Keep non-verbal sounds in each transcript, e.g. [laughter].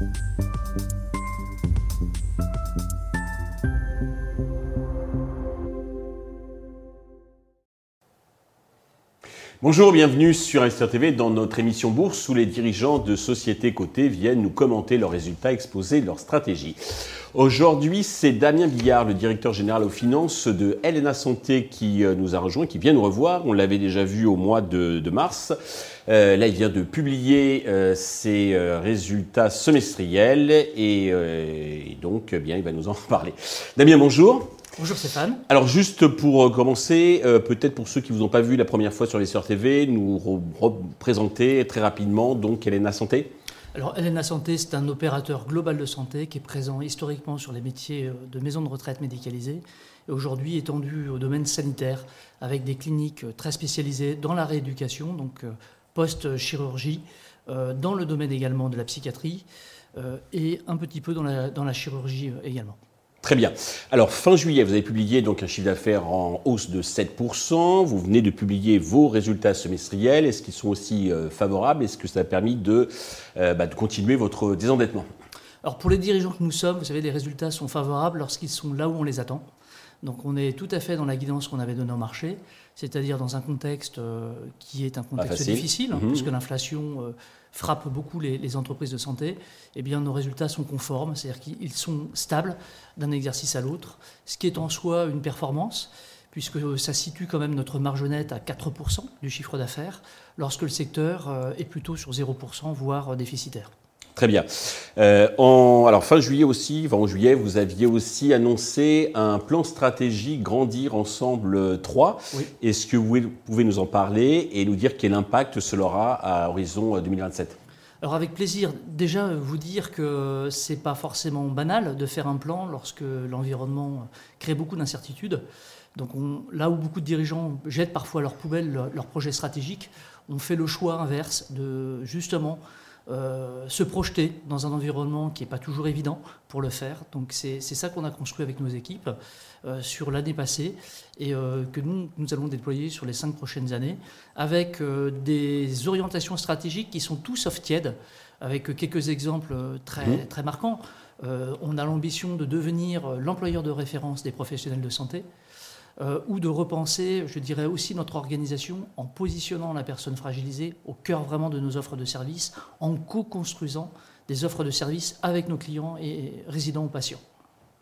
Bye. Bonjour, bienvenue sur Investir TV dans notre émission Bourse où les dirigeants de sociétés cotées viennent nous commenter leurs résultats, exposer leurs stratégies. Aujourd'hui, c'est Damien Billard, le directeur général aux finances de Helena Santé qui euh, nous a rejoint, qui vient nous revoir. On l'avait déjà vu au mois de, mars. Euh, là, il vient de publier euh, ses résultats semestriels et, donc, eh bien, il va nous en [laughs] parler. Damien, bonjour. Bonjour Stéphane. Alors juste pour euh, commencer, euh, peut-être pour ceux qui ne vous ont pas vu la première fois sur les Sœurs TV, nous représenter très rapidement donc Elena Santé. Alors Elena Santé, c'est un opérateur global de santé qui est présent historiquement sur les métiers euh, de maisons de retraite médicalisées et aujourd'hui étendu au domaine sanitaire avec des cliniques très spécialisées dans la rééducation, donc post-chirurgie, dans le domaine également de la psychiatrie et un petit peu dans la chirurgie également. Très bien. Alors, fin juillet, vous avez publié donc un chiffre d'affaires en hausse de 7%. Vous venez de publier vos résultats semestriels. Est-ce qu'ils sont aussi euh, favorables? Est-ce que ça a permis euh, bah, de continuer votre désendettement? Alors, pour les dirigeants que nous sommes, vous savez, les résultats sont favorables lorsqu'ils sont là où on les attend. Donc, on est tout à fait dans la guidance qu'on avait donnée au marché, c'est-à-dire dans un contexte euh, qui est un contexte difficile, hein, mmh. puisque l'inflation frappe beaucoup les, entreprises de santé, eh bien, nos résultats sont conformes, c'est-à-dire qu'ils sont stables d'un exercice à l'autre, ce qui est en soi une performance, puisque ça situe quand même notre marge nette à 4% du chiffre d'affaires, lorsque le secteur euh, est plutôt sur 0%, voire déficitaire. Très bien. Euh, en, alors fin juillet aussi, en juillet, vous aviez aussi annoncé un plan stratégique Grandir Ensemble 3. Est-ce que vous pouvez nous en parler et nous dire quel impact cela aura à horizon 2027 euh, alors avec plaisir, déjà vous dire que c'est pas forcément banal de faire un plan lorsque l'environnement crée beaucoup d'incertitudes. Donc là où beaucoup de dirigeants jettent parfois leurs poubelles, leurs projets stratégiques, on fait le choix inverse de justement euh, se projeter dans un environnement qui n'est pas toujours évident pour le faire. Donc c'est ça qu'on a construit avec nos équipes euh, sur l'année passée et euh, que nous, nous allons déployer sur les cinq prochaines années avec des orientations stratégiques qui sont tous sauf tièdes, avec quelques exemples très, mmh. très marquants. on a l'ambition de devenir l'employeur de référence des professionnels de santé. Euh, ou de repenser, je dirais aussi notre organisation en positionnant la personne fragilisée au cœur vraiment de nos offres de services, en co-construisant des offres de services avec nos clients et résidents ou patients.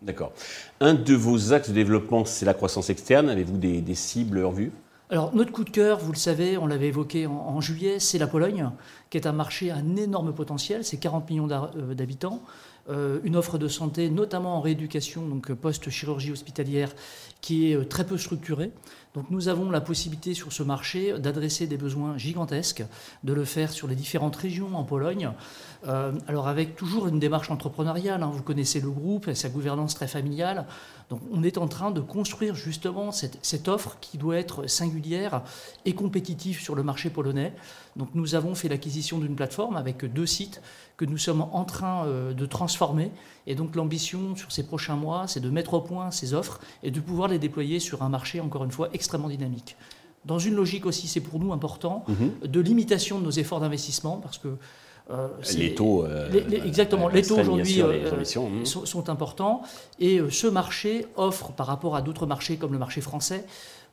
D'accord. Un de vos axes de développement, c'est la croissance externe. Avez-vous des, cibles en vue? Alors, notre coup de cœur, vous le savez, on l'avait évoqué en, juillet, c'est la Pologne, qui est un marché à un énorme potentiel, c'est 40 millions euh, d'habitants. Euh, une offre de santé, notamment en rééducation, donc euh, post-chirurgie hospitalière, qui est très peu structurée. Donc nous avons la possibilité sur ce marché d'adresser des besoins gigantesques, de le faire sur les différentes régions en Pologne. alors avec toujours une démarche entrepreneuriale, hein. vous connaissez le groupe et sa gouvernance très familiale. Donc on est en train de construire justement cette, cette offre qui doit être singulière et compétitive sur le marché polonais. Donc nous avons fait l'acquisition d'une plateforme avec deux sites que nous sommes en train euh, de transformer. Et donc l'ambition sur ces prochains mois, c'est de mettre au point ces offres et de pouvoir les déployer sur un marché, encore une fois, extrêmement dynamique. Dans une logique aussi, c'est pour nous important, mhm. de limitation de nos efforts d'investissement, parce que euh, les taux, euh, exactement, les taux aujourd'hui mhm. sont, sont, importants et ce marché offre par rapport à d'autres marchés comme le marché français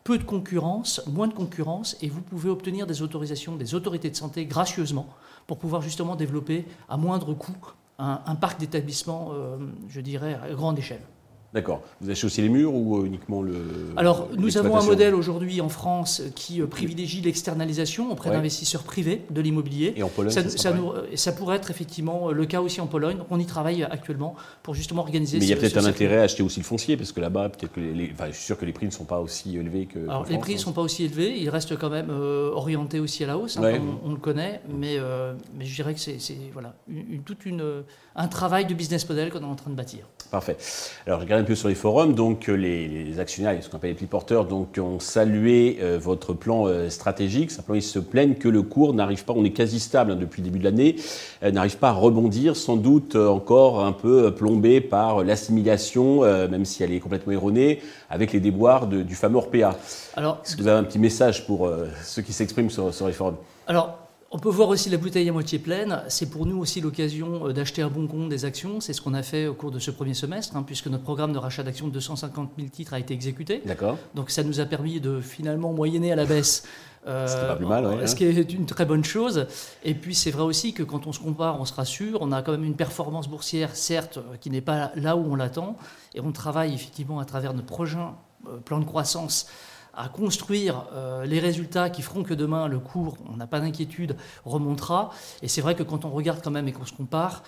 peu de concurrence, moins de concurrence, et vous pouvez obtenir des autorisations des autorités de santé gracieusement pour pouvoir justement développer à moindre coût un, parc d'établissements, euh, je dirais, à grande échelle. D'accord. Vous achetez aussi les murs ou euh, uniquement le. Alors, nous avons un modèle aujourd'hui en France qui euh, privilégie l'externalisation auprès d'investisseurs privés de l'immobilier. Et en Pologne, ça, ça, pourrait être effectivement le cas aussi en Pologne. On y travaille actuellement pour justement organiser. Mais il y a peut-être un intérêt à acheter aussi le foncier parce que là-bas, peut-être que les, enfin, je suis sûr que les prix ne sont pas aussi élevés que. Alors, les prix ne hein. sont pas aussi élevés. Ils restent quand même euh, orientés aussi à la hausse, hein, on, le connaît. Mais, mais je dirais que c'est voilà une, toute une un travail de business model qu'on est en train de bâtir. Parfait. Alors, je regarde un peu sur les forums. Donc, euh, les, actionnaires, ce qu'on appelle les pli porteurs, donc, ont salué euh, votre plan euh, stratégique. Simplement, ils se plaignent que le cours n'arrive pas, on est quasi stable hein, depuis le début de l'année, n'arrive pas à rebondir, sans doute encore un peu plombé par l'assimilation, même si elle est complètement erronée, avec les déboires du fameux Orpea. Alors, Est-ce que vous avez un petit message pour ceux qui s'expriment sur, sur les forums? Alors, On peut voir aussi la bouteille à moitié pleine. C'est pour nous aussi l'occasion euh, d'acheter à bon compte des actions. C'est ce qu'on a fait au cours de ce premier semestre, hein, puisque notre programme de rachat d'actions de 250 000 titres a été exécuté. D'accord. Donc ça nous a permis de finalement moyenner à la baisse. Euh, pas plus mal, ouais, Ce qui est une très bonne chose. Et puis c'est vrai aussi que quand on se compare, on se rassure. On a quand même une performance boursière, certes, euh, qui n'est pas là où on l'attend. Et on travaille effectivement à travers notre prochain plan de croissance à construire euh, les résultats qui feront que demain le cours, on n'a pas d'inquiétude, remontera. Et c'est vrai que quand on regarde quand même et qu'on se compare,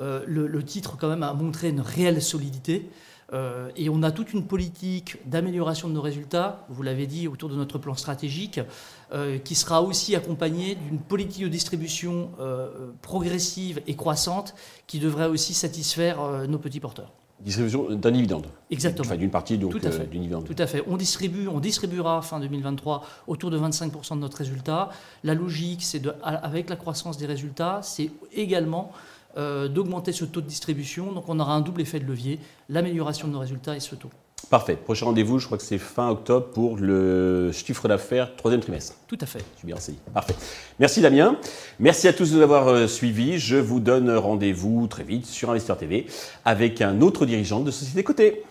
euh, le, titre quand même a montré une réelle solidité. Euh, et on a toute une politique d'amélioration de nos résultats, vous l'avez dit, autour de notre plan stratégique, qui sera aussi accompagnée d'une politique de distribution progressive et croissante qui devrait aussi satisfaire nos petits porteurs. Distribution d'un dividende. Exactement. Enfin, d'une partie donc, Tout à fait. du dividende. Tout à fait. On, distribue, on distribuera fin 2023 autour de 25% de notre résultat. La logique, c'est avec la croissance des résultats, c'est également euh, d'augmenter ce taux de distribution. Donc on aura un double effet de levier, l'amélioration de nos résultats et ce taux. Parfait. Prochain rendez-vous, je crois que c'est fin octobre pour le chiffre d'affaires troisième trimestre. Tout à fait. Je suis bien renseigné. Parfait. Merci Damien. Merci à tous de nous avoir euh, suivis. Je vous donne rendez-vous très vite sur Investeur TV avec un autre dirigeant de société cotée.